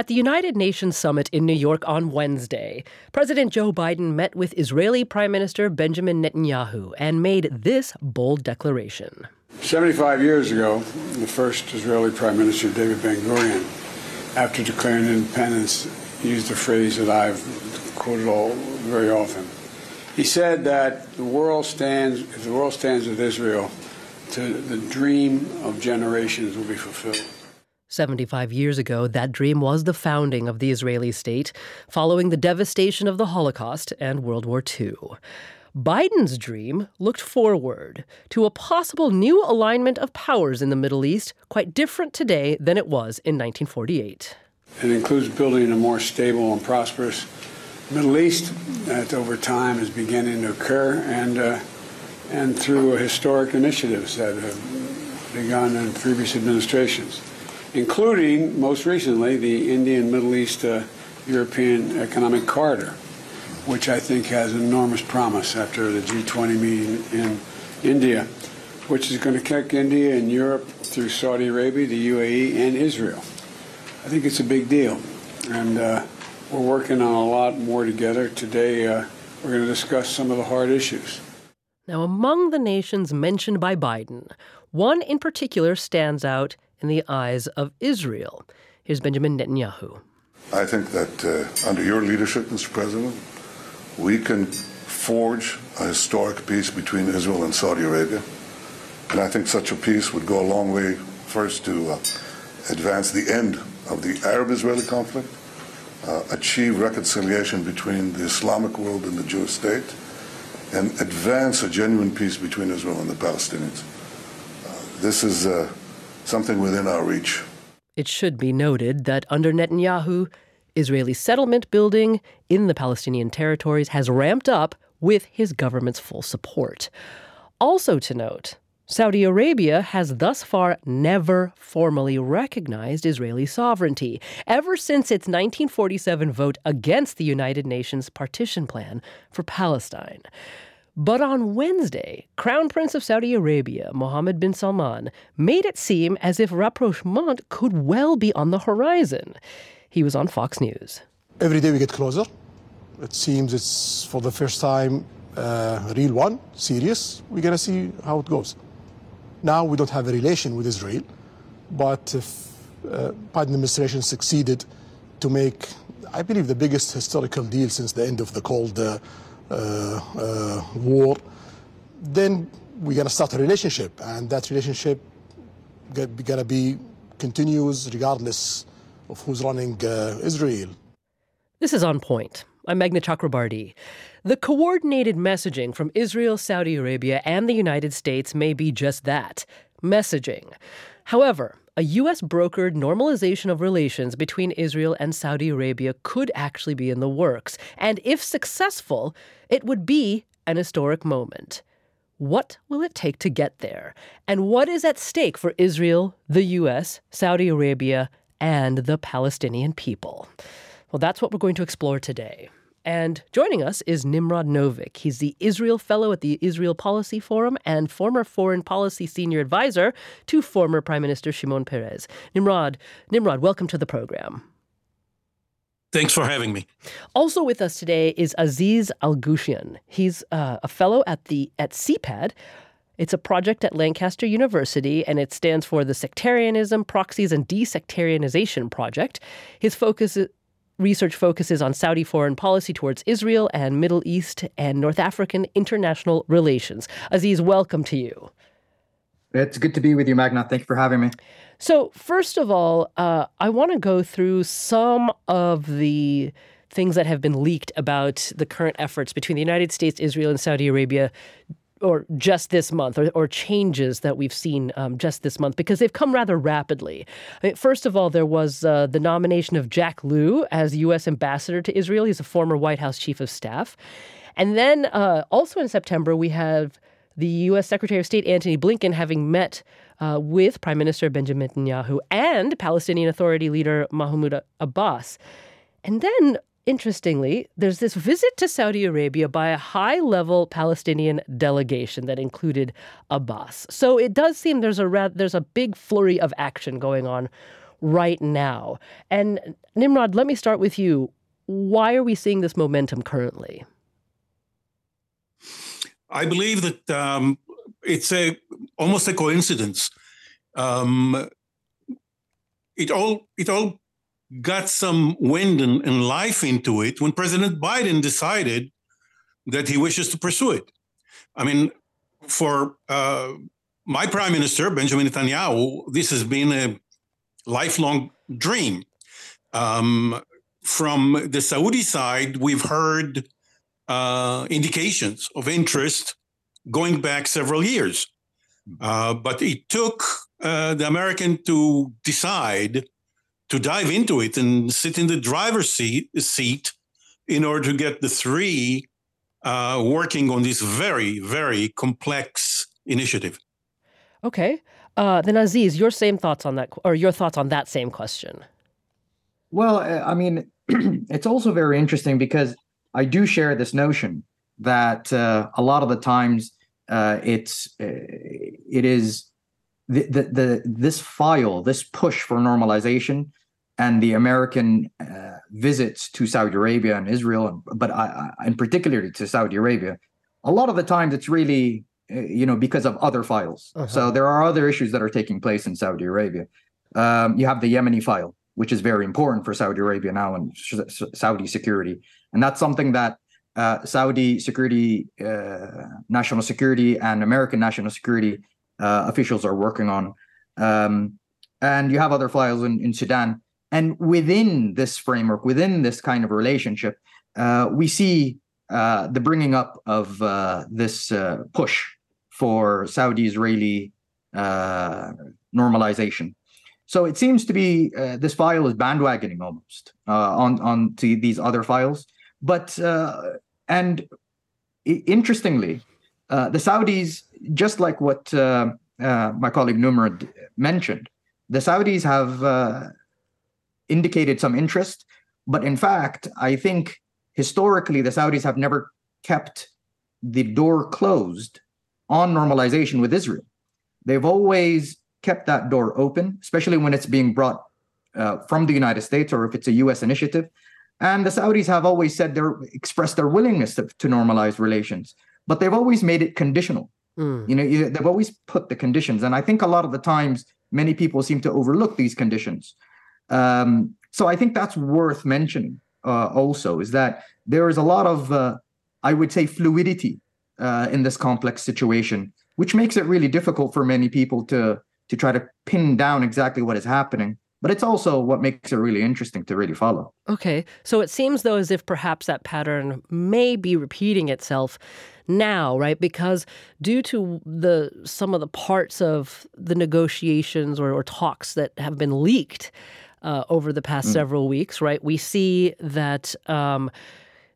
At the United Nations summit in New York on Wednesday, President Joe Biden met with Israeli Prime Minister Benjamin Netanyahu and made this bold declaration. 75 years ago, the first Israeli Prime Minister, David Ben Gurion, after declaring independence, used a phrase that I've quoted all very often. He said that the world stands, if the world stands with Israel, to the dream of generations will be fulfilled. 75 years ago, that dream was the founding of the Israeli state following the devastation of the Holocaust and World War II. Biden's dream looked forward to a possible new alignment of powers in the Middle East, quite different today than it was in 1948. It includes building a more stable and prosperous Middle East that over time is beginning to occur and, uh, and through historic initiatives that have begun in previous administrations including most recently the Indian Middle East uh, European Economic Corridor, which I think has enormous promise after the G20 meeting in India, which is going to connect India and Europe through Saudi Arabia, the UAE, and Israel. I think it's a big deal. And uh, we're working on a lot more together. Today, uh, we're going to discuss some of the hard issues. Now, among the nations mentioned by Biden, one in particular stands out in the eyes of Israel. Here's Benjamin Netanyahu. I think that uh, under your leadership, Mr. President, we can forge a historic peace between Israel and Saudi Arabia. And I think such a peace would go a long way, first, to uh, advance the end of the Arab Israeli conflict, uh, achieve reconciliation between the Islamic world and the Jewish state, and advance a genuine peace between Israel and the Palestinians. Uh, this is uh, something within our reach. It should be noted that under Netanyahu, Israeli settlement building in the Palestinian territories has ramped up with his government's full support. Also to note, Saudi Arabia has thus far never formally recognized Israeli sovereignty, ever since its 1947 vote against the United Nations partition plan for Palestine. But on Wednesday, Crown Prince of Saudi Arabia, Mohammed bin Salman, made it seem as if rapprochement could well be on the horizon. He was on Fox News. Every day we get closer. It seems it's for the first time uh, real one, serious. We're going to see how it goes. Now we don't have a relation with Israel, but if uh, Biden administration succeeded to make, I believe, the biggest historical deal since the end of the Cold uh, war, then we're going to start a relationship, and that relationship going to be continuous regardless of who's running uh, Israel. This is on point. I'm Meghna Chakrabarti. The coordinated messaging from Israel, Saudi Arabia, and the United States may be just that messaging. However, a U.S. brokered normalization of relations between Israel and Saudi Arabia could actually be in the works. And if successful, it would be an historic moment. What will it take to get there? And what is at stake for Israel, the U.S., Saudi Arabia, and the Palestinian people? Well, that's what we're going to explore today. And joining us is Nimrod Novik. He's the Israel Fellow at the Israel Policy Forum and former foreign policy senior advisor to former Prime Minister Shimon Peres. Nimrod, Nimrod, welcome to the program. Thanks for having me. Also with us today is Aziz Alghashian. He's uh, a fellow at the at SEPAD. It's a project at Lancaster University, and it stands for the Sectarianism, Proxies, and Desectarianization Project. His focus research focuses on Saudi foreign policy towards Israel and Middle East and North African international relations. Aziz, welcome to you. It's good to be with you, Meghna. Thank you for having me. So, first of all, uh, I want to go through some of the things that have been leaked about the current efforts between the United States, Israel, and Saudi Arabia or just this month, or, or changes that we've seen um, just this month, because they've come rather rapidly. I mean, first of all, there was uh, the nomination of Jack Lew as U.S. ambassador to Israel. He's a former White House chief of staff. And then uh, also in September, we have the U.S. Secretary of State Antony Blinken having met uh, with Prime Minister Benjamin Netanyahu and Palestinian Authority leader Mahmoud Abbas. And then Interestingly, there's this visit to Saudi Arabia by a high level Palestinian delegation that included Abbas. So it does seem there's a there's a big flurry of action going on right now. And Nimrod, let me start with you. Why are we seeing this momentum currently? I believe that um, it's a almost a coincidence. Um, it all it all got some wind and, and, life into it when President Biden decided that he wishes to pursue it. I mean, for uh, my prime minister Benjamin Netanyahu, this has been a lifelong dream. Um, from the Saudi side, we've heard uh, indications of interest going back several years. Uh, but it took uh, the American to decide to dive into it and sit in the driver's seat, seat in order to get the three uh, working on this very, very complex initiative. Okay. Uh, then Aziz, your same thoughts on that, or your thoughts on that same question? Well, uh, I mean, it's also very interesting because I do share this notion that uh, a lot of the times uh, it's uh, it is the, the, the this file, this push for normalization, and the American uh, visits to Saudi Arabia and Israel, but I, I, in particularly to Saudi Arabia, a lot of the times it's really uh, you know because of other files. Uh-huh. So there are other issues that are taking place in Saudi Arabia. Um, you have the Yemeni file, which is very important for Saudi Arabia now and Saudi security. And that's something that uh, Saudi security, uh, national security, and American national security uh, officials are working on. Um, and you have other files in, in Sudan. And within this framework, within this kind of relationship, uh, we see uh, the bringing up of uh, this push for Saudi Israeli normalization. So it seems to be uh, this file is bandwagoning almost uh, on on to these other files. But uh, and interestingly, uh, the Saudis, just like what uh, uh, my colleague Nimrod mentioned, the Saudis have indicated some interest. But in fact, I think historically the Saudis have never kept the door closed on normalization with Israel. They've always kept that door open, especially when it's being brought uh, from the United States or if it's a U.S. initiative. And the Saudis have always said they're expressed their willingness to, to normalize relations, but they've always made it conditional. Mm. You know, they've always put the conditions, and I think a lot of the times many people seem to overlook these conditions. Um, so I think that's worth mentioning. Uh, also, is that there is a lot of, uh, I would say, fluidity uh, in this complex situation, which makes it really difficult for many people to to try to pin down exactly what is happening. But it's also what makes it really interesting to really follow. Okay. So it seems, though, as if perhaps that pattern may be repeating itself now, right? Because due to the some of the parts of the negotiations or, or talks that have been leaked uh, over the past mm. several weeks, right, we see that um,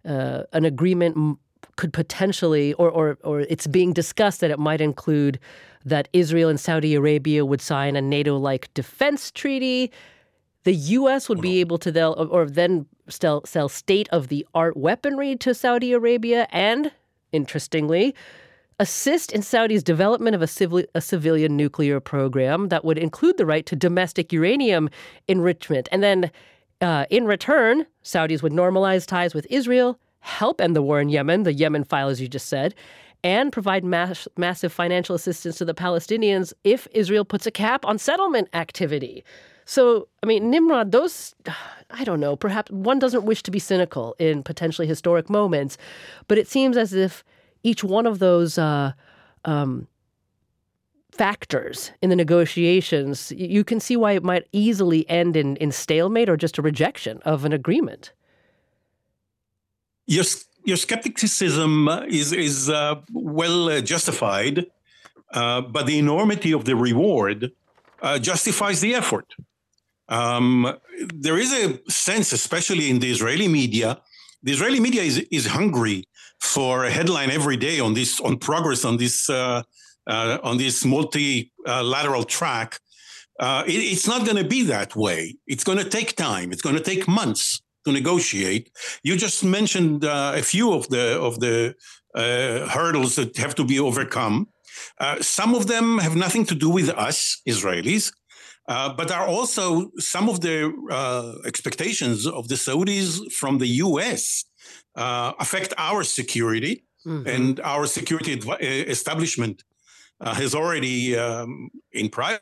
uh, an agreement could potentially, or, or or it's being discussed that it might include that Israel and Saudi Arabia would sign a NATO like defense treaty. The U.S. would be able to then, or then sell, sell state of the art weaponry to Saudi Arabia and, interestingly, assist in Saudi's development of a, a civilian nuclear program that would include the right to domestic uranium enrichment. And then, uh, in return, Saudis would normalize ties with Israel, help end the war in Yemen, the Yemen file, as you just said, and provide mass, massive financial assistance to the Palestinians if Israel puts a cap on settlement activity. So, I mean, Nimrod, those, I don't know, perhaps one doesn't wish to be cynical in potentially historic moments, but it seems as if each one of those uh, um, factors in the negotiations, you can see why it might easily end in, in stalemate or just a rejection of an agreement. Yes, your skepticism is is uh, well uh, justified, uh, but the enormity of the reward uh, justifies the effort. Um, there is a sense, especially in the Israeli media, the Israeli media is is hungry for a headline every day on this on progress on this uh, uh, on this multilateral track. It, it's not going to be that way. It's going to take time. It's going to take months to negotiate. You just mentioned uh, a few of the of the uh, hurdles that have to be overcome. Uh, some of them have nothing to do with us Israelis. Uh, but are also some of the uh, expectations of the Saudis from the U.S. Uh, affect our security mm-hmm. and our security adv- establishment uh, has already, um, in private,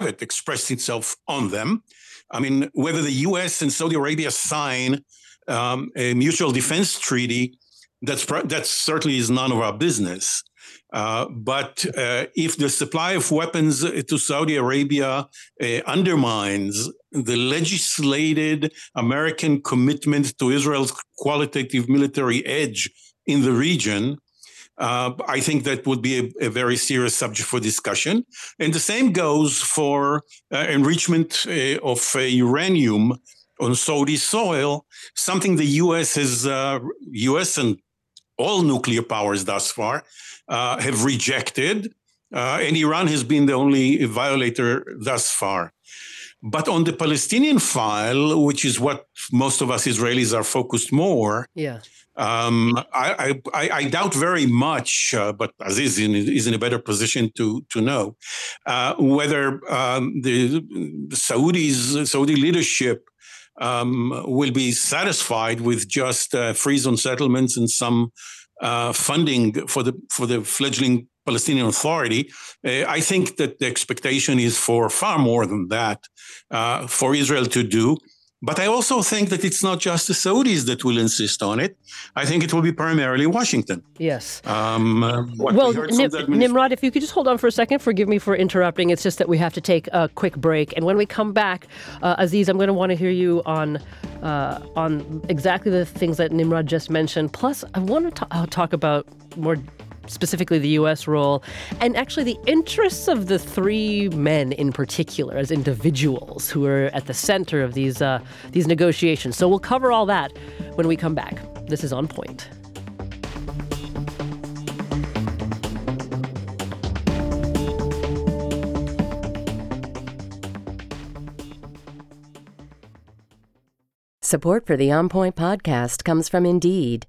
expressed itself on them. I mean, whether the U.S. and Saudi Arabia sign um, a mutual defense treaty, that's that certainly is none of our business. Uh, but uh, if the supply of weapons to Saudi Arabia uh, undermines the legislated American commitment to Israel's qualitative military edge in the region, uh, I think that would be a, a, very serious subject for discussion. And the same goes for uh, enrichment uh, of uranium on Saudi soil, something the U.S. has, U.S. and all nuclear powers thus far uh, have rejected, uh, and Iran has been the only violator thus far. But on the Palestinian file, which is what most of us Israelis are focused more, yeah. Um, I, I, I, doubt very much, uh, but Aziz is in a better position to to know uh, whether um, the, the Saudis, Saudi leadership um, will be satisfied with just uh, freeze on settlements and some uh, funding for the for the fledgling Palestinian Authority. Uh, I think that the expectation is for far more than that uh, for Israel to do. But I also think that it's not just the Saudis that will insist on it. I think it will be primarily Washington. Yes. Um, uh, well, we Nimrod, if you could just hold on for a second, forgive me for interrupting. It's just that we have to take a quick break, and when we come back, uh, Aziz, I'm going to want to hear you on uh, on exactly the things that Nimrod just mentioned. Plus, I want to uh, talk about more specifically the U.S. role, and actually the interests of the three men in particular as individuals who are at the center of these uh, these negotiations. So we'll cover all that when we come back. This is on point. Support for the On Point podcast comes from Indeed.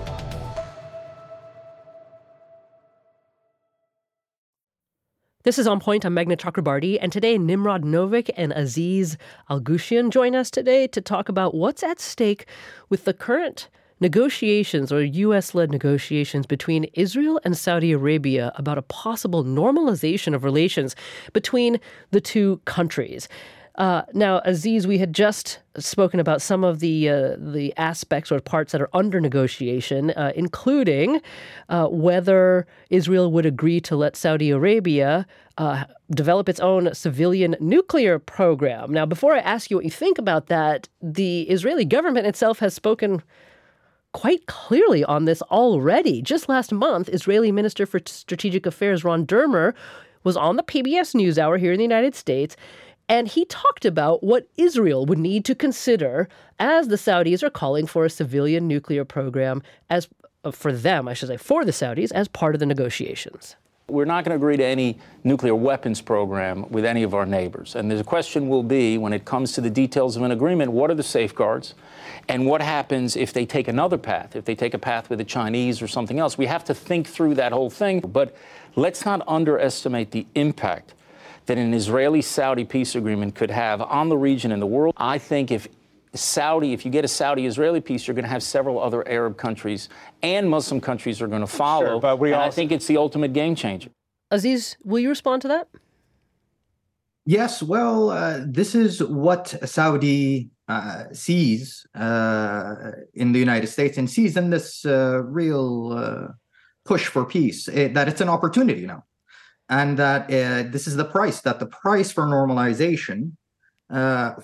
This is On Point. I'm Meghna Chakrabarti, and today Nimrod Novik and Aziz Alghashian join us today to talk about what's at stake with the current negotiations or U.S. led negotiations between Israel and Saudi Arabia about a possible normalization of relations between the two countries. Uh, now, Aziz, we had just spoken about some of the uh, the aspects or parts that are under negotiation, uh, including uh, whether Israel would agree to let Saudi Arabia uh, develop its own civilian nuclear program. Now, before I ask you what you think about that, the Israeli government itself has spoken quite clearly on this already. Just last month, Israeli Minister for Strategic Affairs Ron Dermer was on the PBS NewsHour here in the United States and he talked about what Israel would need to consider as the Saudis are calling for a civilian nuclear program as uh, for them, I should say, for the Saudis as part of the negotiations. We're not going to agree to any nuclear weapons program with any of our neighbors. And the question will be when it comes to the details of an agreement, what are the safeguards? And what happens if they take another path, if they take a path with the Chinese or something else? We have to think through that whole thing. But let's not underestimate the impact that an Israeli Saudi peace agreement could have on the region and the world. I think if Saudi, if you get a Saudi Israeli peace, you're going to have several other Arab countries and Muslim countries are going to follow. Sure, but we and also... I think it's the ultimate game changer. Aziz, will you respond to that? Yes, well, uh, this is what Saudi uh, sees uh, in the United States and sees in this uh, real uh, push for peace it, that it's an opportunity now, and that uh, this is the price that the price for normalization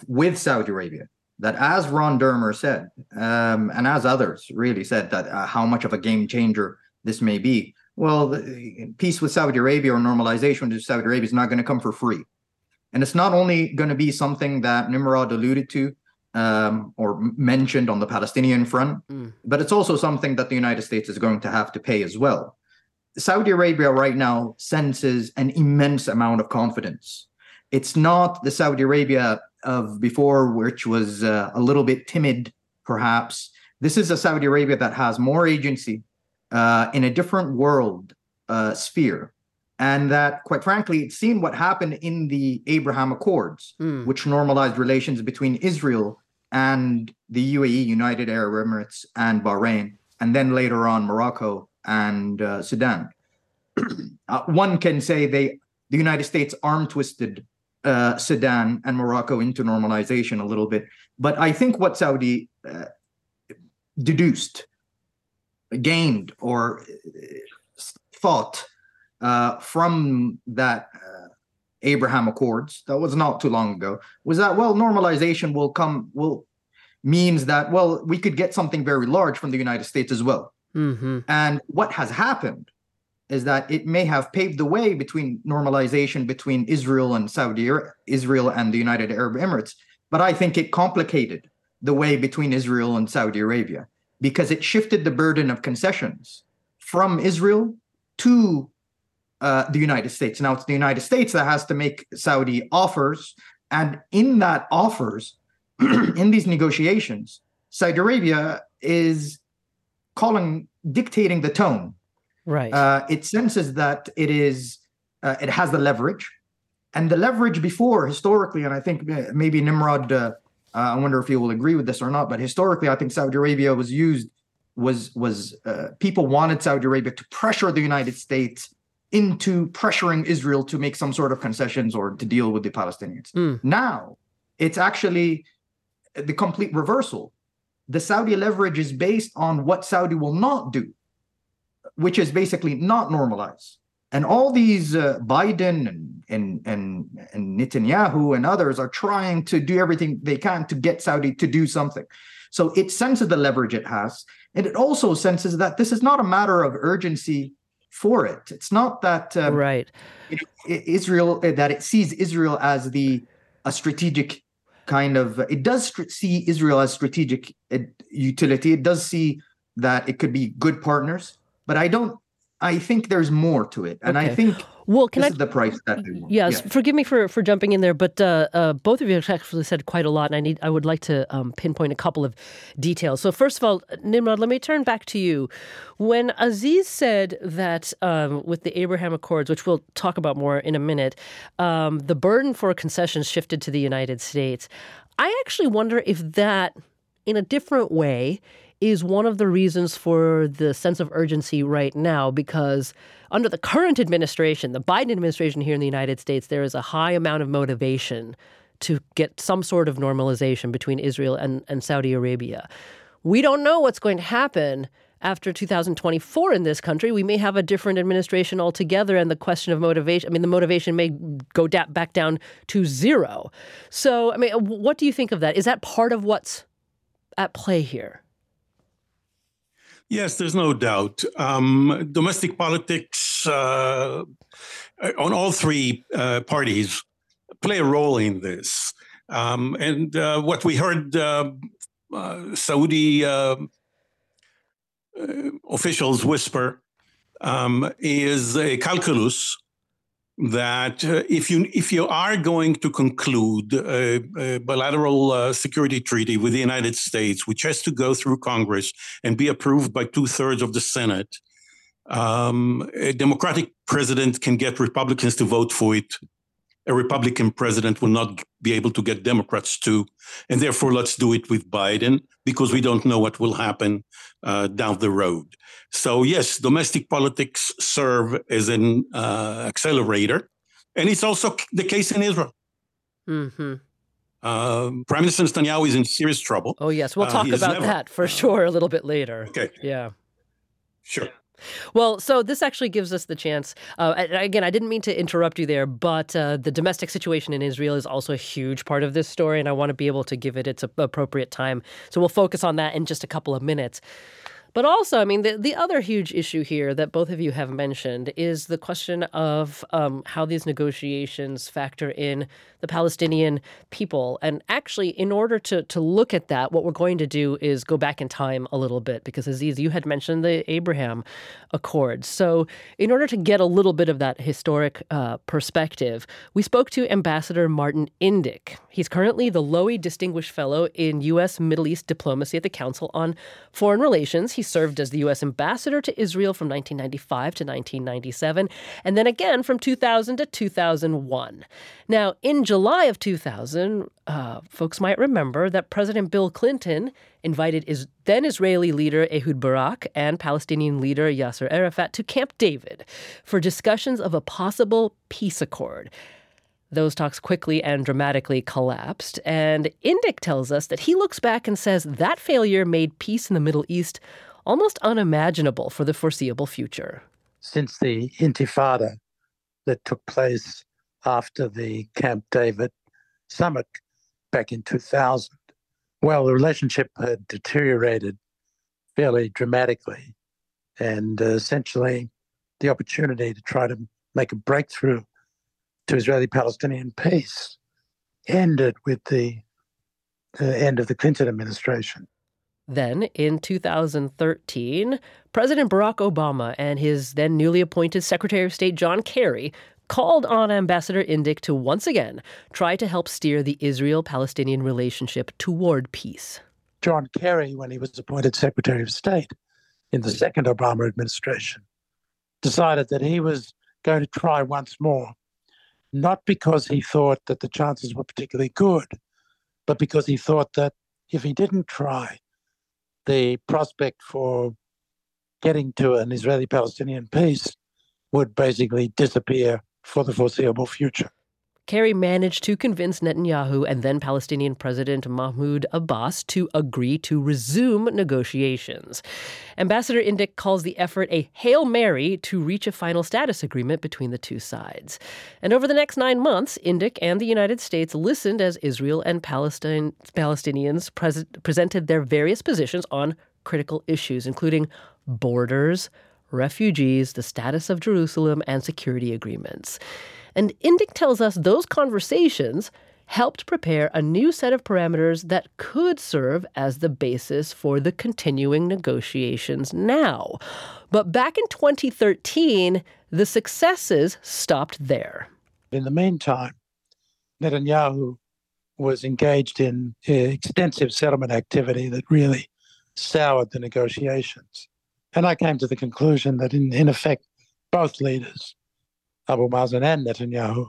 with Saudi Arabia. That, as Ron Dermer said, um, and as others really said, that how much of a game changer this may be. Well, peace with Saudi Arabia or normalization with Saudi Arabia is not going to come for free and it's not only going to be something that Nimrod alluded to um, or mentioned on the Palestinian front, mm. but it's also something that the United States is going to have to pay as well. Saudi Arabia right now senses an immense amount of confidence. It's not the Saudi Arabia of before, which was uh, a little bit timid, perhaps. This is a Saudi Arabia that has more agency uh, in a different world uh, sphere and that quite frankly it's seen what happened in the abraham accords mm. which normalized relations between israel and the uae united arab emirates and bahrain and then later on morocco and uh, sudan uh, one can say they the united states arm twisted uh, sudan and morocco into normalization a little bit but i think what saudi uh, deduced gained or uh, thought uh, from that Abraham Accords that was not too long ago was that well normalization will come will means that well we could get something very large from the United States as well. Mm-hmm. And what has happened is that it may have paved the way between normalization between Israel and Saudi Israel and the United Arab Emirates, but I think it complicated the way between Israel and Saudi Arabia because it shifted the burden of concessions from Israel to uh, the United States. Now it's the United States that has to make Saudi offers, and in that offers, in these negotiations, Saudi Arabia is calling dictating the tone. Right. Uh, it senses that it is uh, it has the leverage, and the leverage before historically, and I think maybe Nimrod. Uh, uh, I wonder if you will agree with this or not, but historically, I think Saudi Arabia was used was was uh, people wanted Saudi Arabia to pressure the United States into pressuring Israel to make some sort of concessions or to deal with the Palestinians. Mm. Now, it's actually the complete reversal. The Saudi leverage is based on what Saudi will not do, which is basically not normalize. And all these uh, Biden and, and and and Netanyahu and others are trying to do everything they can to get Saudi to do something. So it senses the leverage it has, and it also senses that this is not a matter of urgency for it. It's not that um, right it, it, Israel that it sees Israel as the a strategic kind of. It does see Israel as strategic uh, utility. It does see that it could be good partners, but I don't I think there's more to it, and okay. I think well, can this I, is the price that they want. Yes, yeah. forgive me for, for jumping in there, but uh, uh, both of you have actually said quite a lot, and I need I would like to um, pinpoint a couple of details. So first of all, Nimrod, let me turn back to you. When Aziz said that um, with the Abraham Accords, which we'll talk about more in a minute, um, the burden for concessions shifted to the United States. I actually wonder if that, in a different way, is one of the reasons for the sense of urgency right now because under the current administration, the Biden administration here in the United States, there is a high amount of motivation to get some sort of normalization between Israel and, and Saudi Arabia. We don't know what's going to happen after 2024 in this country. We may have a different administration altogether, and the question of motivation I mean, the motivation may go da- back down to zero. So, I mean, uh, what do you think of that? Is that part of what's at play here? Yes, there's no doubt. Um, domestic politics uh, on all three uh, parties play a role in this. Um, and uh, what we heard uh, uh, Saudi uh, officials whisper um, is a calculus that uh, if you if you are going to conclude a, a bilateral uh, security treaty with the United States, which has to go through Congress and be approved by two thirds of the Senate, um, a Democratic president can get Republicans to vote for it. A Republican president will not be able to get Democrats to, and therefore let's do it with Biden because we don't know what will happen uh, down the road. So yes, domestic politics serve as an uh, accelerator, and it's also the case in Israel. Mm-hmm. Uh, Prime Minister Netanyahu is in serious trouble. Oh, yes. We'll Uh, talk about never- that for sure a little bit later. Okay. Yeah. Sure. Well, so this actually gives us the chance. Uh, again, I didn't mean to interrupt you there, but uh, the domestic situation in Israel is also a huge part of this story, and I want to be able to give it its appropriate time. So we'll focus on that in just a couple of minutes. But also, I mean, the, the other huge issue here that both of you have mentioned is the question of um, how these negotiations factor in the Palestinian people. And actually, in order to, to look at that, what we're going to do is go back in time a little bit, because Aziz, you had mentioned the Abraham Accords. So, in order to get a little bit of that historic uh, perspective, we spoke to Ambassador Martin Indyk. He's currently the Lowy Distinguished Fellow in U.S. Middle East Diplomacy at the Council on Foreign Relations. He served as the U.S. ambassador to Israel from 1995 to 1997, and then again from 2000 to 2001. Now, in July of 2000, uh, folks might remember that President Bill Clinton invited is then Israeli leader Ehud Barak and Palestinian leader Yasser Arafat to Camp David for discussions of a possible peace accord. Those talks quickly and dramatically collapsed, and Indyk tells us that he looks back and says that failure made peace in the Middle East almost unimaginable for the foreseeable future. Since the Intifada that took place after the Camp David summit back in 2000, well, the relationship had deteriorated fairly dramatically. And uh, essentially, the opportunity to try to make a breakthrough to Israeli Palestinian peace ended with the uh, end of the Clinton administration. Then, in 2013, President Barack Obama and his then newly appointed Secretary of State John Kerry called on Ambassador Indyk to once again try to help steer the Israel Palestinian relationship toward peace. John Kerry, when he was appointed Secretary of State in the second Obama administration, decided that he was going to try once more, not because he thought that the chances were particularly good, but because he thought that if he didn't try, the prospect for getting to an Israeli Palestinian peace would basically disappear for the foreseeable future. Kerry managed to convince Netanyahu and then Palestinian President Mahmoud Abbas to agree to resume negotiations. Ambassador Indyk calls the effort a Hail Mary to reach a final status agreement between the two sides. And over the next nine months, Indyk and the United States listened as Israel and Palestine, Palestinians pres- presented their various positions on critical issues, including borders, refugees, the status of Jerusalem, and security agreements. And Indyk tells us those conversations helped prepare a new set of parameters that could serve as the basis for the continuing negotiations now. But back in 2013, the successes stopped there. In the meantime, Netanyahu was engaged in extensive settlement activity that really soured the negotiations. And I came to the conclusion that, in, in effect, both leaders, Abu Mazen and Netanyahu,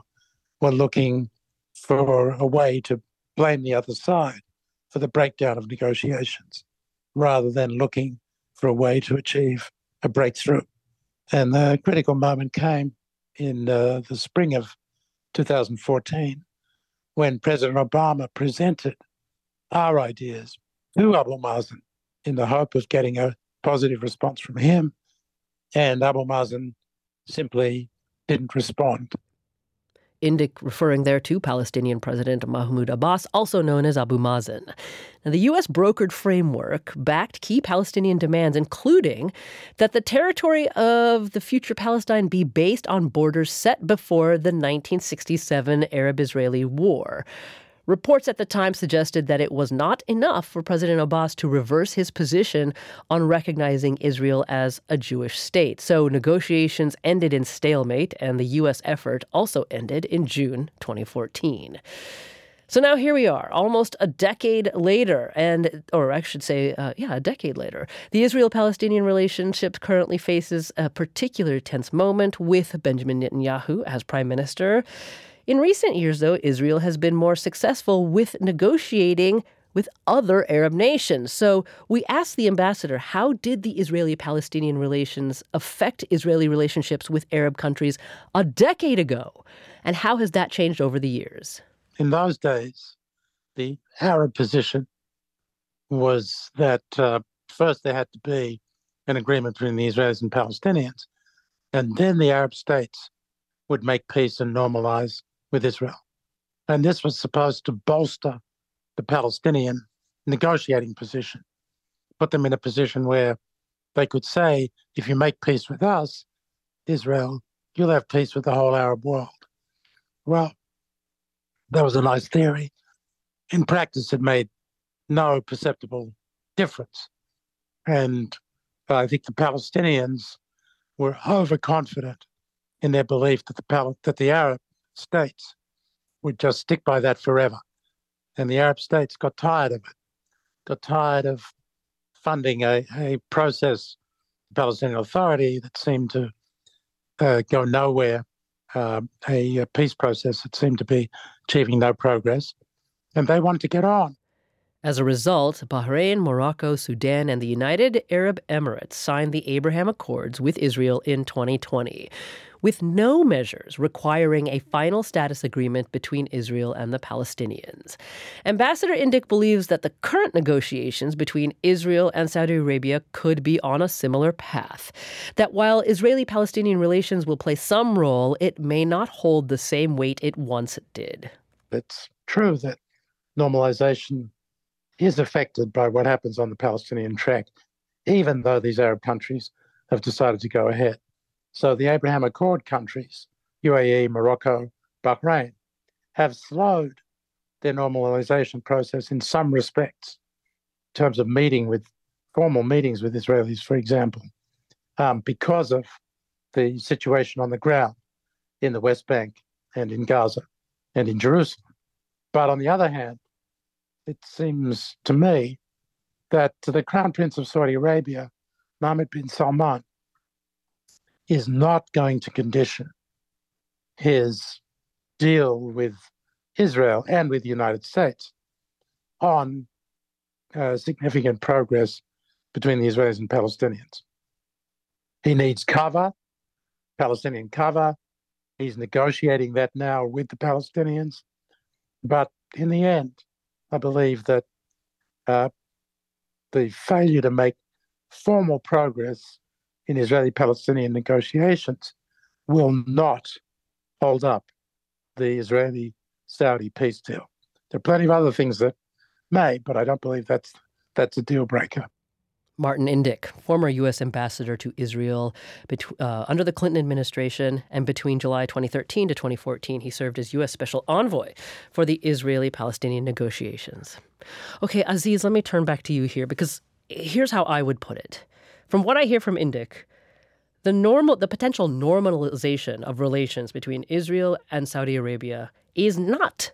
were looking for a way to blame the other side for the breakdown of negotiations rather than looking for a way to achieve a breakthrough. And the critical moment came in uh, the spring of 2014 when President Obama presented our ideas to Abu Mazen in the hope of getting a positive response from him. And Abu Mazen simply didn't respond. Indyk referring there to Palestinian President Mahmoud Abbas, also known as Abu Mazen. Now, the U.S. brokered framework backed key Palestinian demands, including that the territory of the future Palestine be based on borders set before the 1967 Arab Israeli War. Reports at the time suggested that it was not enough for President Abbas to reverse his position on recognizing Israel as a Jewish state. So negotiations ended in stalemate, and the U.S. effort also ended in June 2014. So now here we are, almost a decade later, and or I should say, uh, yeah, a decade later. The Israel-Palestinian relationship currently faces a particular tense moment with Benjamin Netanyahu as prime minister. In recent years, though, Israel has been more successful with negotiating with other Arab nations. So we asked the ambassador how did the Israeli Palestinian relations affect Israeli relationships with Arab countries a decade ago? And how has that changed over the years? in those days, the Arab position was that uh, first there had to be an agreement between the Israelis and Palestinians, and then the Arab states would make peace and normalize with Israel. And this was supposed to bolster the Palestinian negotiating position, put them in a position where they could say, if you make peace with us, Israel, you'll have peace with the whole Arab world. Well, that was a nice theory. In practice, it made no perceptible difference. And I think the Palestinians were overconfident in their belief that the Pal- that the Arab states would just stick by that forever. And the Arab states got tired of it, got tired of funding a, a process, the Palestinian Authority, that seemed to uh, go nowhere, uh, a, a peace process that seemed to be achieving no progress. And they wanted to get on. As a result, Bahrain, Morocco, Sudan, and the United Arab Emirates signed the Abraham Accords with Israel in 2020, with no measures requiring a final status agreement between Israel and the Palestinians. Ambassador Indyk believes that the current negotiations between Israel and Saudi Arabia could be on a similar path. That while Israeli Palestinian relations will play some role, it may not hold the same weight it once did. It's true that normalization is affected by what happens on the Palestinian track, even though these Arab countries have decided to go ahead. So the Abraham Accord countries, UAE, Morocco, Bahrain, have slowed their normalization process in some respects, in terms of meeting with formal meetings with Israelis, for example, um, because of the situation on the ground in the West Bank and in Gaza and in Jerusalem. But on the other hand, it seems to me that the Crown Prince of Saudi Arabia, Mohammed bin Salman, is not going to condition his deal with Israel and with the United States on uh, significant progress between the Israelis and Palestinians. He needs cover, Palestinian cover. He's negotiating that now with the Palestinians. But in the end, I believe that uh, the failure to make formal progress in Israeli Palestinian negotiations will not hold up the Israeli Saudi peace deal. There are plenty of other things that may, but I don't believe that's that's a deal breaker. Martin Indyk, former U.S. ambassador to Israel uh, under the Clinton administration, and between July 2013 to 2014, he served as U.S. Special Envoy for the Israeli Palestinian negotiations. Okay, Aziz, let me turn back to you here because here's how I would put it. From what I hear from Indyk, the normal, the potential normalization of relations between Israel and Saudi Arabia is not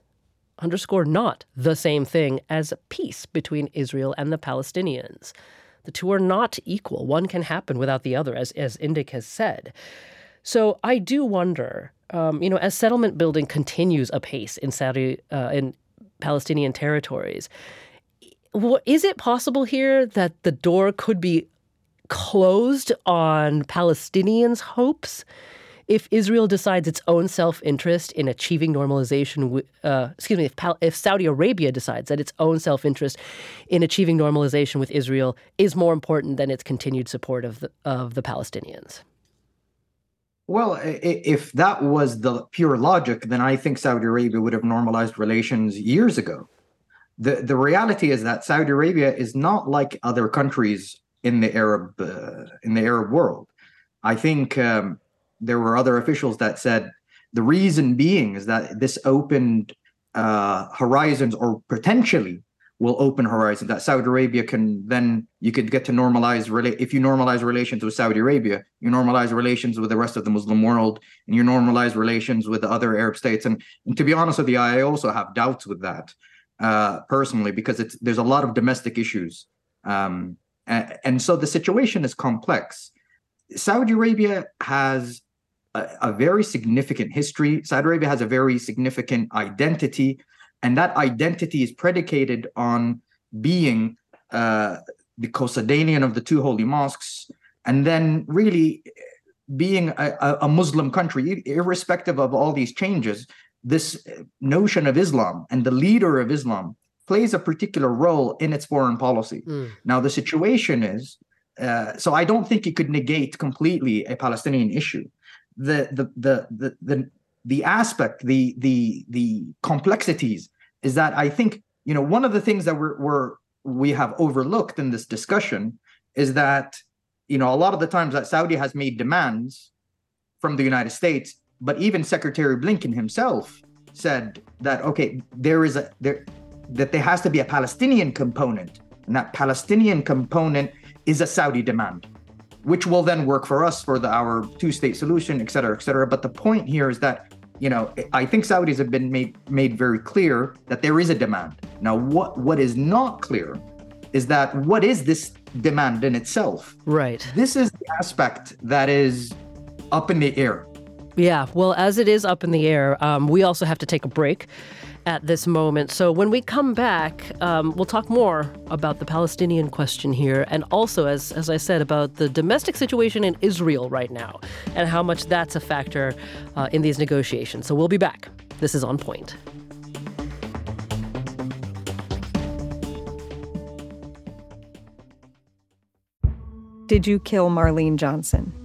underscore not the same thing as peace between Israel and the Palestinians. The two are not equal. One can happen without the other, as, as Indyk has said. So I do wonder, um, you know, as settlement building continues apace in Saudi uh, in Palestinian territories, is it possible here that the door could be closed on Palestinians' hopes if Israel decides its own self interest in achieving normalization, uh, excuse me, if, Pal- if Saudi Arabia decides that its own self interest in achieving normalization with Israel is more important than its continued support of the, of the Palestinians? Well, if that was the pure logic, then I think Saudi Arabia would have normalized relations years ago. The, the reality is that Saudi Arabia is not like other countries in the Arab uh, in the Arab world. I think um, there were other officials that said the reason being is that this opened uh, horizons or potentially will open horizons that Saudi Arabia can then you could get to normalize rela- if you normalize relations with Saudi Arabia you normalize relations with the rest of the Muslim world and you normalize relations with the other Arab states and, and to be honest with you I also have doubts with that uh, personally because it's there's a lot of domestic issues um, and, so the situation is complex Saudi Arabia has a, a very significant history. Saudi Arabia has a very significant identity, and that identity is predicated on being uh, the custodian of the two holy mosques, and then really being a, a Muslim country, irrespective of all these changes. this notion of Islam and the leader of Islam plays a particular role in its foreign policy. Mm. Now, the situation is uh, so I don't think it could negate completely a Palestinian issue. The the the the the, the aspect, the the the complexities is that I think you know one of the things that we're, we're we have overlooked in this discussion is that you know a lot of the times that Saudi has made demands from the United States, but even Secretary Blinken himself said that okay, there is a there that there has to be a Palestinian component, and that Palestinian component is a Saudi demand, which will then work for us for the, our two-state solution, et cetera, et cetera. But the point here is that you know I think Saudis have been made made very clear that there is a demand. Now, what what is not clear is that what is this demand in itself? Right. This is the aspect that is up in the air. Yeah, well, as it is up in the air, um, we also have to take a break at this moment. So when we come back, um, we'll talk more about the Palestinian question here, and also, as as I said, about the domestic situation in Israel right now, and how much that's a factor uh, in these negotiations. So we'll be back. This is on point. Did you kill Marlene Johnson?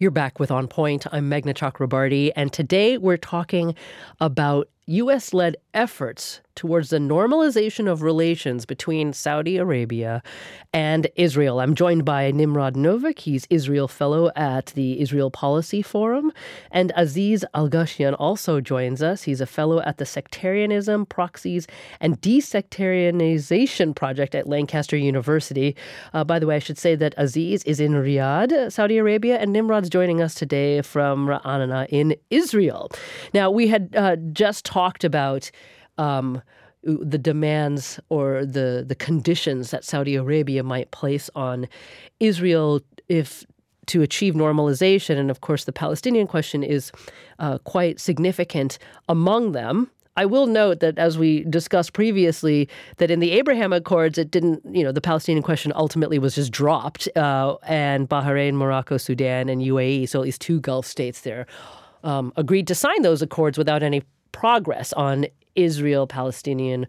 You're back with On Point. I'm Meghna Chakrabarti, and today we're talking about U.S. led efforts towards the normalization of relations between Saudi Arabia and Israel. I'm joined by Nimrod Novik. He's Israel Fellow at the Israel Policy Forum. And Aziz Alghashian also joins us. He's a fellow at the Sectarianism, Proxies, and Desectarianization Project at Lancaster University. Uh, by the way, I should say that Aziz is in Riyadh, Saudi Arabia, and Nimrod's joining us today from Ra'anana in Israel. Now, we had uh, just talked about um, the demands or the the conditions that Saudi Arabia might place on Israel if to achieve normalization, and of course the Palestinian question is uh, quite significant among them. I will note that as we discussed previously, that in the Abraham Accords, it didn't, you know, the Palestinian question ultimately was just dropped, uh, and Bahrain, Morocco, Sudan, and UAE, so at least two Gulf states there, um, agreed to sign those accords without any progress on Israel Palestinian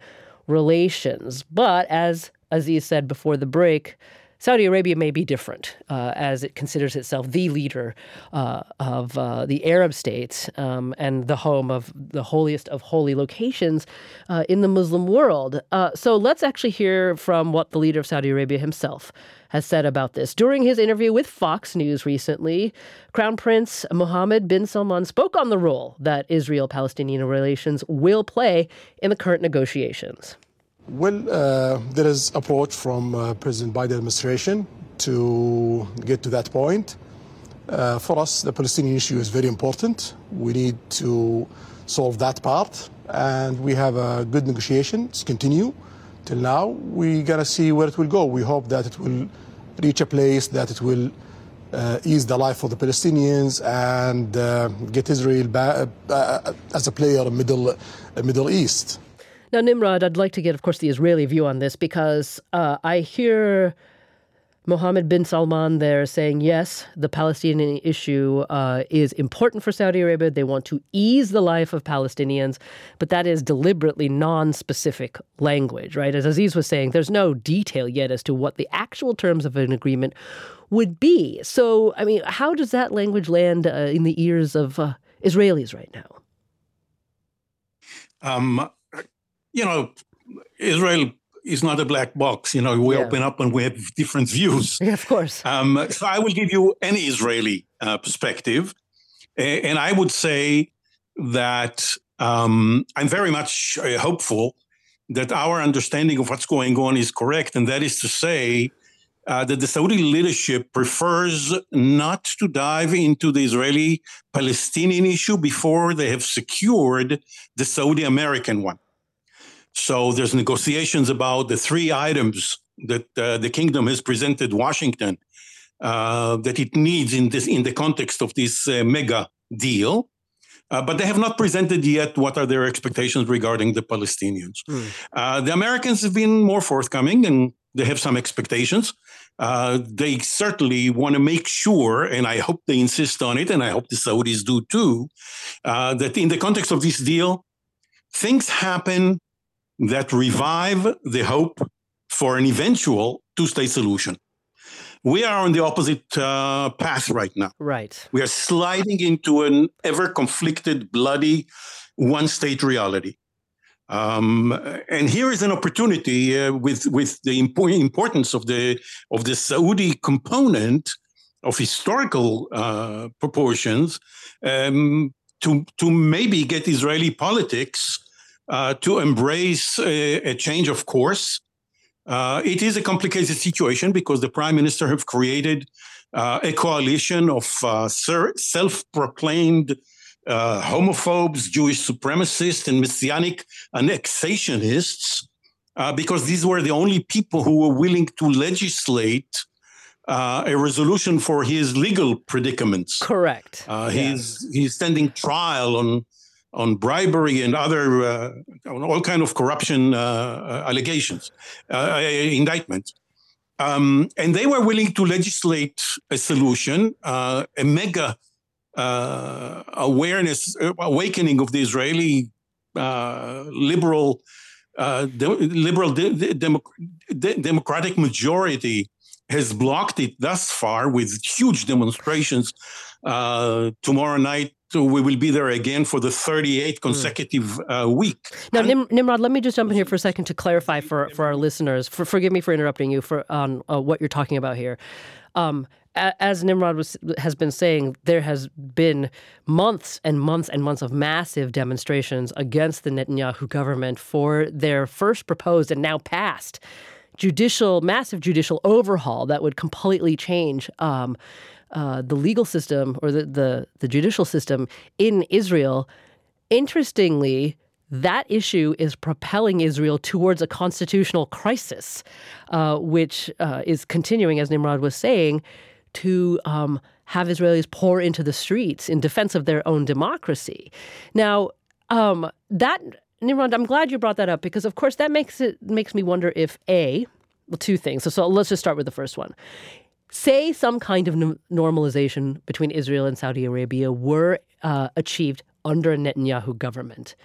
relations. But as Aziz said before the break, Saudi Arabia may be different uh, as it considers itself the leader uh, of uh, the Arab states um, and the home of the holiest of holy locations uh, in the Muslim world. Uh, so let's actually hear from what the leader of Saudi Arabia himself has said about this. During his interview with Fox News recently, Crown Prince Mohammed bin Salman spoke on the role that Israel Palestinian relations will play in the current negotiations. Well, uh, there is approach from uh, President Biden administration to get to that point. Uh, for us, the Palestinian issue is very important. We need to solve that part, and we have a good negotiations continue till now. We gotta see where it will go. We hope that it will reach a place that it will uh, ease the life for the Palestinians and uh, get Israel ba- uh, as a player in Middle Middle East. Now, Nimrod, I'd like to get, of course, the Israeli view on this because uh, I hear Mohammed bin Salman there saying, yes, the Palestinian issue uh, is important for Saudi Arabia. They want to ease the life of Palestinians, but that is deliberately non specific language, right? As Aziz was saying, there's no detail yet as to what the actual terms of an agreement would be. So, I mean, how does that language land uh, in the ears of uh, Israelis right now? Um, you know, Israel is not a black box. You know, we Yeah. open up and we have different views. Yeah, of course. Um, so I will give you an Israeli uh, perspective, and I would say that um, I'm very much uh, hopeful that our understanding of what's going on is correct, and that is to say. Uh, that the Saudi leadership prefers not to dive into the Israeli Palestinian issue before they have secured the Saudi American one. So there's negotiations about the three items that uh, the kingdom has presented Washington uh, that it needs in this in the context of this uh, mega deal. Uh, but they have not presented yet what are their expectations regarding the Palestinians. Uh, the Americans have been more forthcoming and they have some expectations. Uh, they certainly want to make sure, and I hope they insist on it, and I hope the Saudis do too, uh, that in the context of this deal, things happen that revive the hope for an eventual two state solution. We are on the opposite uh, path right now. Right. We are sliding into an ever conflicted, bloody one state reality. Um, and here is an opportunity uh, with with the impo- importance of the of the Saudi component of historical uh, proportions um, to to maybe get Israeli politics uh, to embrace a, a change of course. Uh, it is a complicated situation because the prime minister have created uh, a coalition of uh, self-proclaimed uh, homophobes, Jewish supremacists, and messianic annexationists, uh, because these were the only people who were willing to legislate uh, a resolution for his legal predicaments. Correct. Uh, he's he's standing trial on on bribery and other uh, on all kind of corruption uh, allegations, uh, indictments. Um, and they were willing to legislate a solution, uh, a mega uh, awareness, uh, awakening of the Israeli uh, liberal, uh, de- liberal de- de- democratic majority has blocked it thus far with huge demonstrations. Uh, tomorrow night, we will be there again for the 38th consecutive uh, week. Now, Nim- Nimrod, let me just jump in here for a second to clarify for, for our listeners. For, forgive me for interrupting you for on uh, what you're talking about here. Um, as Nimrod was, has been saying, there has been months and months and months of massive demonstrations against the Netanyahu government for their first proposed and now passed judicial, massive judicial overhaul that would completely change um, uh, the legal system or the, the the judicial system in Israel. Interestingly, that issue is propelling Israel towards a constitutional crisis, uh, which uh, is continuing, as Nimrod was saying, to um, have Israelis pour into the streets in defense of their own democracy. Now, um, that Nimrod, I'm glad you brought that up because, of course, that makes it makes me wonder if a well, two things. So, so let's just start with the first one. Say some kind of n- normalization between Israel and Saudi Arabia were uh, achieved under a Netanyahu government.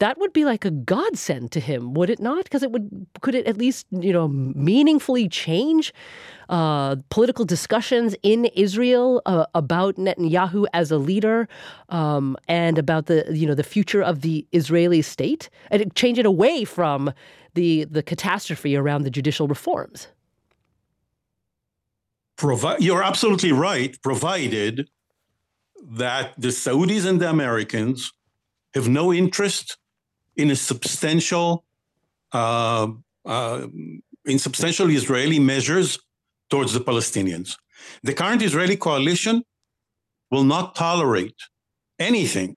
That would be like a godsend to him, would it not? Because it would could it at least you know meaningfully change uh, political discussions in Israel uh, about Netanyahu as a leader um, and about the you know the future of the Israeli state and change it away from the the catastrophe around the judicial reforms. You're absolutely right, provided that the Saudis and the Americans have no interest in a substantial, uh, uh, in substantial Israeli measures towards the Palestinians. The current Israeli coalition will not tolerate anything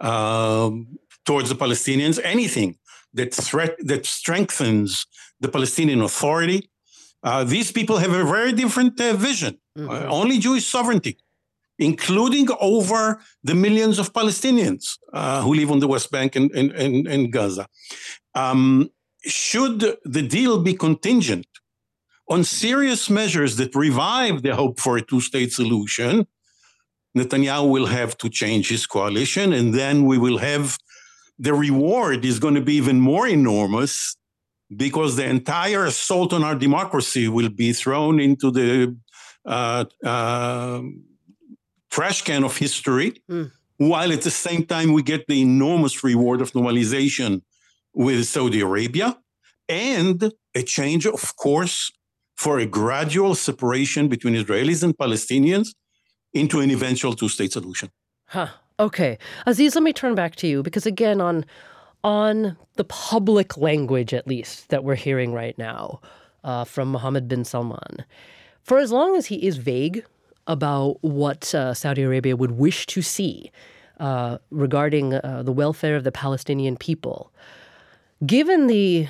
um, towards the Palestinians, anything that threat that strengthens the Palestinian Authority. Uh, these people have a very different uh, vision. Uh, only Jewish sovereignty, including over the millions of Palestinians uh, who live on the West Bank and, and, and, and Gaza. Um, should the deal be contingent on serious measures that revive the hope for a two state solution, Netanyahu will have to change his coalition, and then we will have the reward is going to be even more enormous because the entire assault on our democracy will be thrown into the uh, uh, trash can of history, while at the same time we get the enormous reward of normalization with Saudi Arabia and a change of course for a gradual separation between Israelis and Palestinians into an eventual two state solution. Huh. Okay. Aziz, let me turn back to you because again on on the public language at least that we're hearing right now uh, from Mohammed bin Salman, for as long as he is vague about what uh, Saudi Arabia would wish to see uh, regarding uh, the welfare of the Palestinian people, given the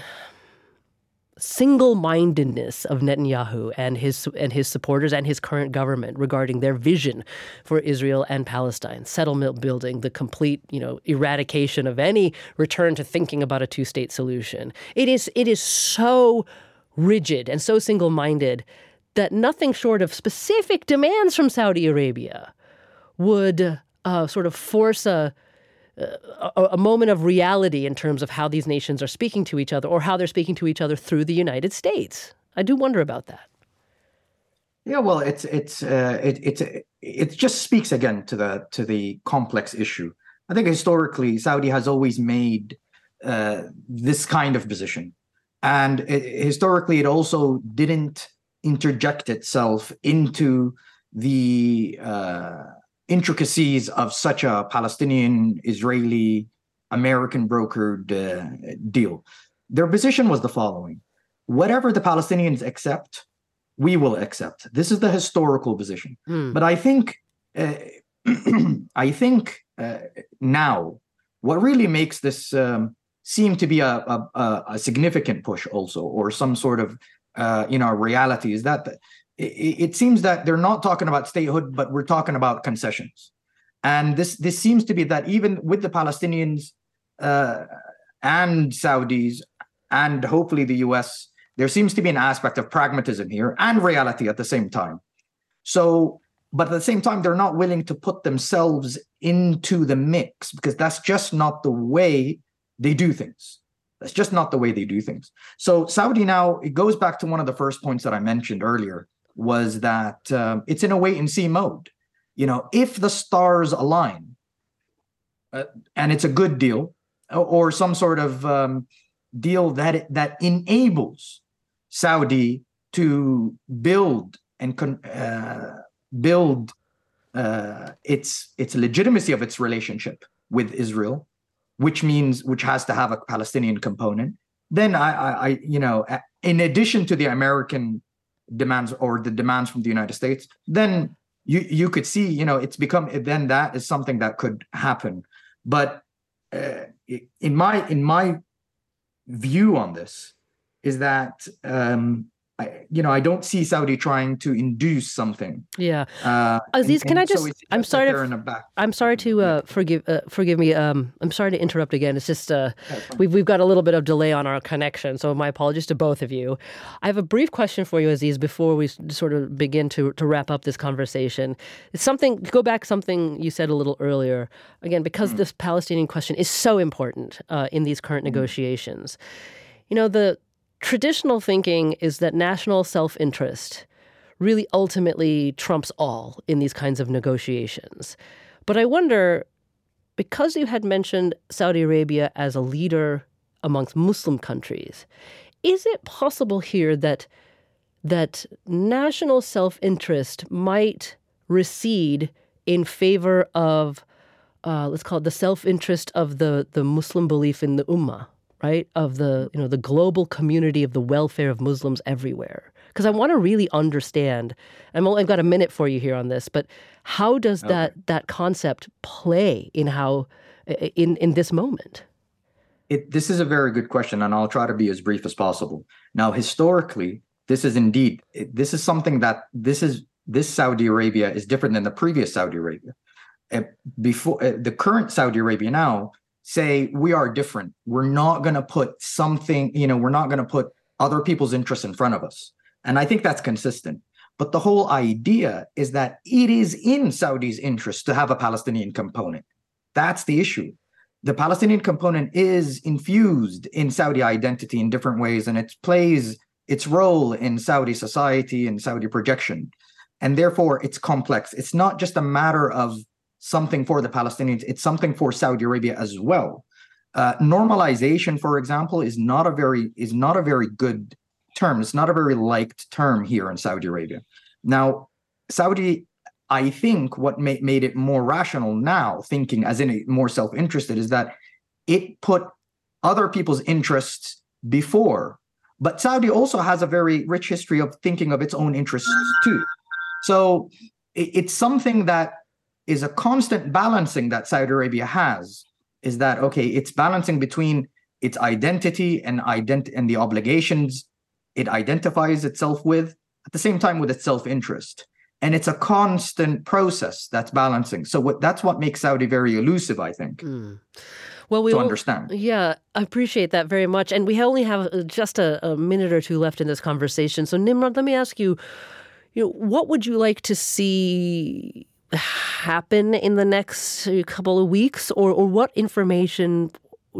single-mindedness of Netanyahu and his and his supporters and his current government regarding their vision for Israel and Palestine, settlement building, the complete, you know, eradication of any return to thinking about a two-state solution. It is it is so rigid and so single-minded that nothing short of specific demands from Saudi Arabia would uh, sort of force a a, a, moment of reality in terms of how these nations are speaking to each other or how they're speaking to each other through the United States. I do wonder about that. Yeah, well, it's it's uh, it it's it just speaks again to the to the complex issue. I think historically, Saudi has always made uh, this kind of position, and it, historically, it also didn't interject itself into the uh, intricacies of such a Palestinian, Israeli, American brokered uh, deal. Their position was the following whatever the Palestinians accept, we will accept. This is the historical position. Hmm. But I think, uh, I think uh, now, what really makes this um, seem to be a, a, a, significant push, also, or some sort of uh, you know reality, is that it, it seems that they're not talking about statehood, but we're talking about concessions. And this this seems to be that even with the Palestinians uh, and Saudis and hopefully the U.S., there seems to be an aspect of pragmatism here and reality at the same time. So, but at the same time, they're not willing to put themselves into the mix because that's just not the way they do things. That's just not the way they do things. So Saudi now it goes back to one of the first points that I mentioned earlier was that um, it's in a wait and see mode. You know, if the stars align, uh, and it's a good deal, or, some sort of um, deal that that enables Saudi to build and con- uh, build uh, its its legitimacy of its relationship with Israel, which means which has to have a Palestinian component. Then I, I, I you know, in addition to the American demands or the demands from the United States, then you you could see, you know, it's become then that is something that could happen. But uh, in my in my view on this is that um, I, you know, I don't see Saudi trying to induce something. Yeah. Uh, Aziz, and- can I and so just? it's I'm sorry they're to. back. I'm sorry to uh, forgive uh, forgive me. Um, I'm sorry to interrupt again. It's just uh, we've we've got a little bit of delay on our connection, so my apologies to both of you. I have a brief question for you, Aziz, before we sort of begin to to wrap up this conversation. It's something. Go back something you said a little earlier. Again, because this Palestinian question is so important uh, in these current negotiations. You know the traditional thinking is that national self interest really ultimately trumps all in these kinds of negotiations. But I wonder, because you had mentioned Saudi Arabia as a leader amongst Muslim countries, is it possible here that that national self interest might recede in favor of uh, let's call it the self interest of the the Muslim belief in the ummah, right? Of the you know the global community of the welfare of Muslims everywhere. Because I want to really understand. I'm only, I've got a minute for you here on this, but how does that that concept play in how in in this moment? It, this is a very good question, and I'll try to be as brief as possible. Now, historically, this is indeed this is something that this is this Saudi Arabia is different than the previous Saudi Arabia. Uh, before uh, the current Saudi Arabia now say we are different. We're not going to put something, you know, we're not going to put other people's interests in front of us, and I think that's consistent. But the whole idea is that it is in Saudi's interest to have a Palestinian component. That's the issue the Palestinian component is infused in Saudi identity in different ways, and it plays its role in Saudi society and Saudi projection. And therefore, it's complex. It's not just a matter of something for the Palestinians, it's something for Saudi Arabia as well. uh, normalization, for example, is not a very is not a very good term. It's not a very liked term here in Saudi Arabia. Now, Saudi, I think what ma- made it more rational now, thinking as in a more self-interested, is that it put other people's interests before. But Saudi also has a very rich history of thinking of its own interests too. So it, it's something that is a constant balancing that Saudi Arabia has is that okay it's balancing between its identity and ident- and the obligations it identifies itself with at the same time with its self-interest and it's a constant process that's balancing so what that's what makes saudi very elusive i think mm. Well, we to will, understand. Yeah, I appreciate that very much. And we only have uh, just a, a minute or two left in this conversation. So, Nimrod, let me ask you, you know, what would you like to see happen in the next couple of weeks, or or what information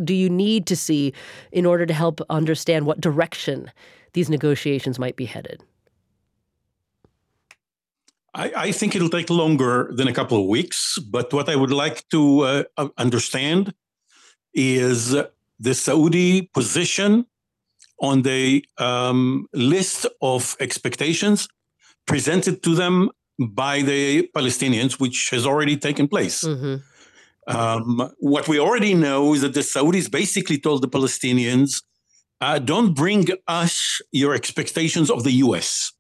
do you need to see in order to help understand what direction these negotiations might be headed? I, I, think it'll take longer than a couple of weeks. But what I would like to uh, understand is the Saudi position on the um, list of expectations presented to them by the Palestinians, which has already taken place. Mm-hmm. Um, what we already know is that the Saudis basically told the Palestinians, uh, don't bring us your expectations of the US.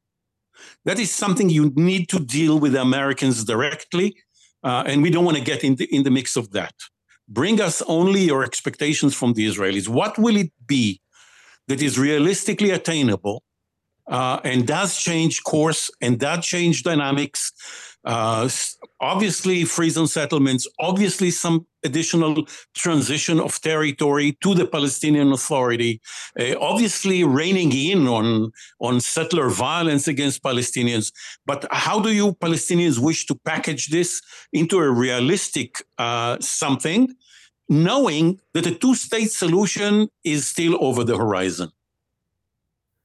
That is something you need to deal with the Americans directly, uh, and we don't want to get in the, in the mix of that. Bring us only your expectations from the Israelis. What will it be that is realistically attainable uh, and does change course and does change dynamics? Uh, obviously, free zone settlements, obviously, some additional transition of territory to the Palestinian Authority, uh, obviously, reining in on, on settler violence against Palestinians. But how do you Palestinians wish to package this into a realistic uh, something, knowing that a two state solution is still over the horizon?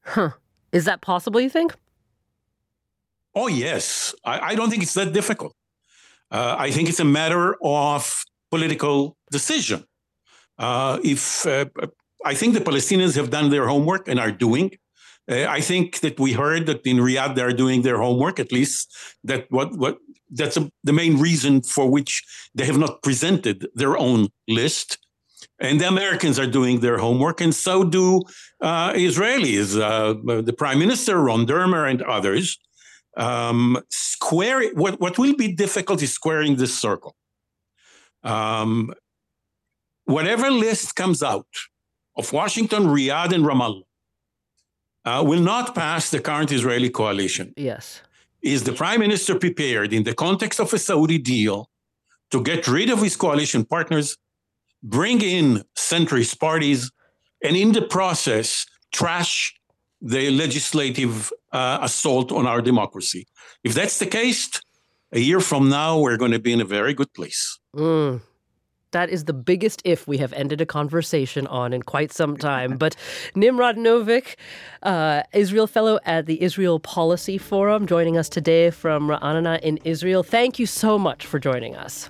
Huh. Is that possible, you think? Oh, yes. I, I don't think it's that difficult. Uh, I think it's a matter of political decision. Uh, if uh, I think the Palestinians have done their homework and are doing, uh, I think that we heard that in Riyadh they are doing their homework. At least that what what that's a, the main reason for which they have not presented their own list. And the Americans are doing their homework, and so do uh, Israelis. Uh, the Prime Minister Ron Dermer and others um, square what, what will be difficult is squaring this circle. Um, whatever list comes out of Washington, Riyadh, and Ramallah uh, will not pass the current Israeli coalition. Yes. Is the prime minister prepared, in the context of a Saudi deal, to get rid of his coalition partners, bring in centrist parties, and in the process, trash the legislative uh, assault on our democracy. If that's the case, a year from now, we're going to be in a very good place. Mm. That is the biggest if we have ended a conversation on in quite some time. But Nimrod Novik, uh, Israel Fellow at the Israel Policy Forum, joining us today from Ra'anana in Israel. Thank you so much for joining us.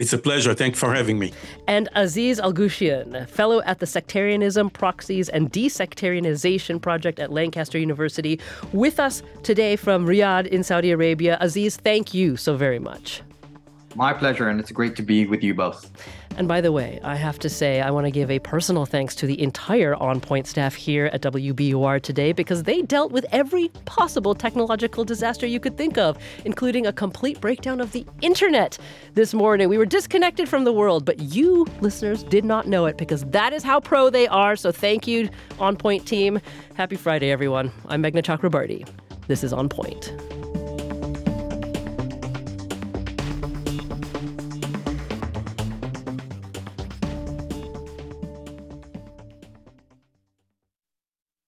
It's a pleasure. Thank you for having me. And Aziz Alghashian, fellow at the Sectarianism, Proxies, and Desectarianization Project at Lancaster University, with us today from Riyadh in Saudi Arabia. Aziz, thank you so very much. My pleasure, and it's great to be with you both. And by the way, I have to say, I want to give a personal thanks to the entire On Point staff here at WBUR today because they dealt with every possible technological disaster you could think of, including a complete breakdown of the internet this morning. We were disconnected from the world, but you, listeners, did not know it because that is how pro they are. So thank you, On Point team. Happy Friday, everyone. I'm Meghna Chakrabarti. This is On Point.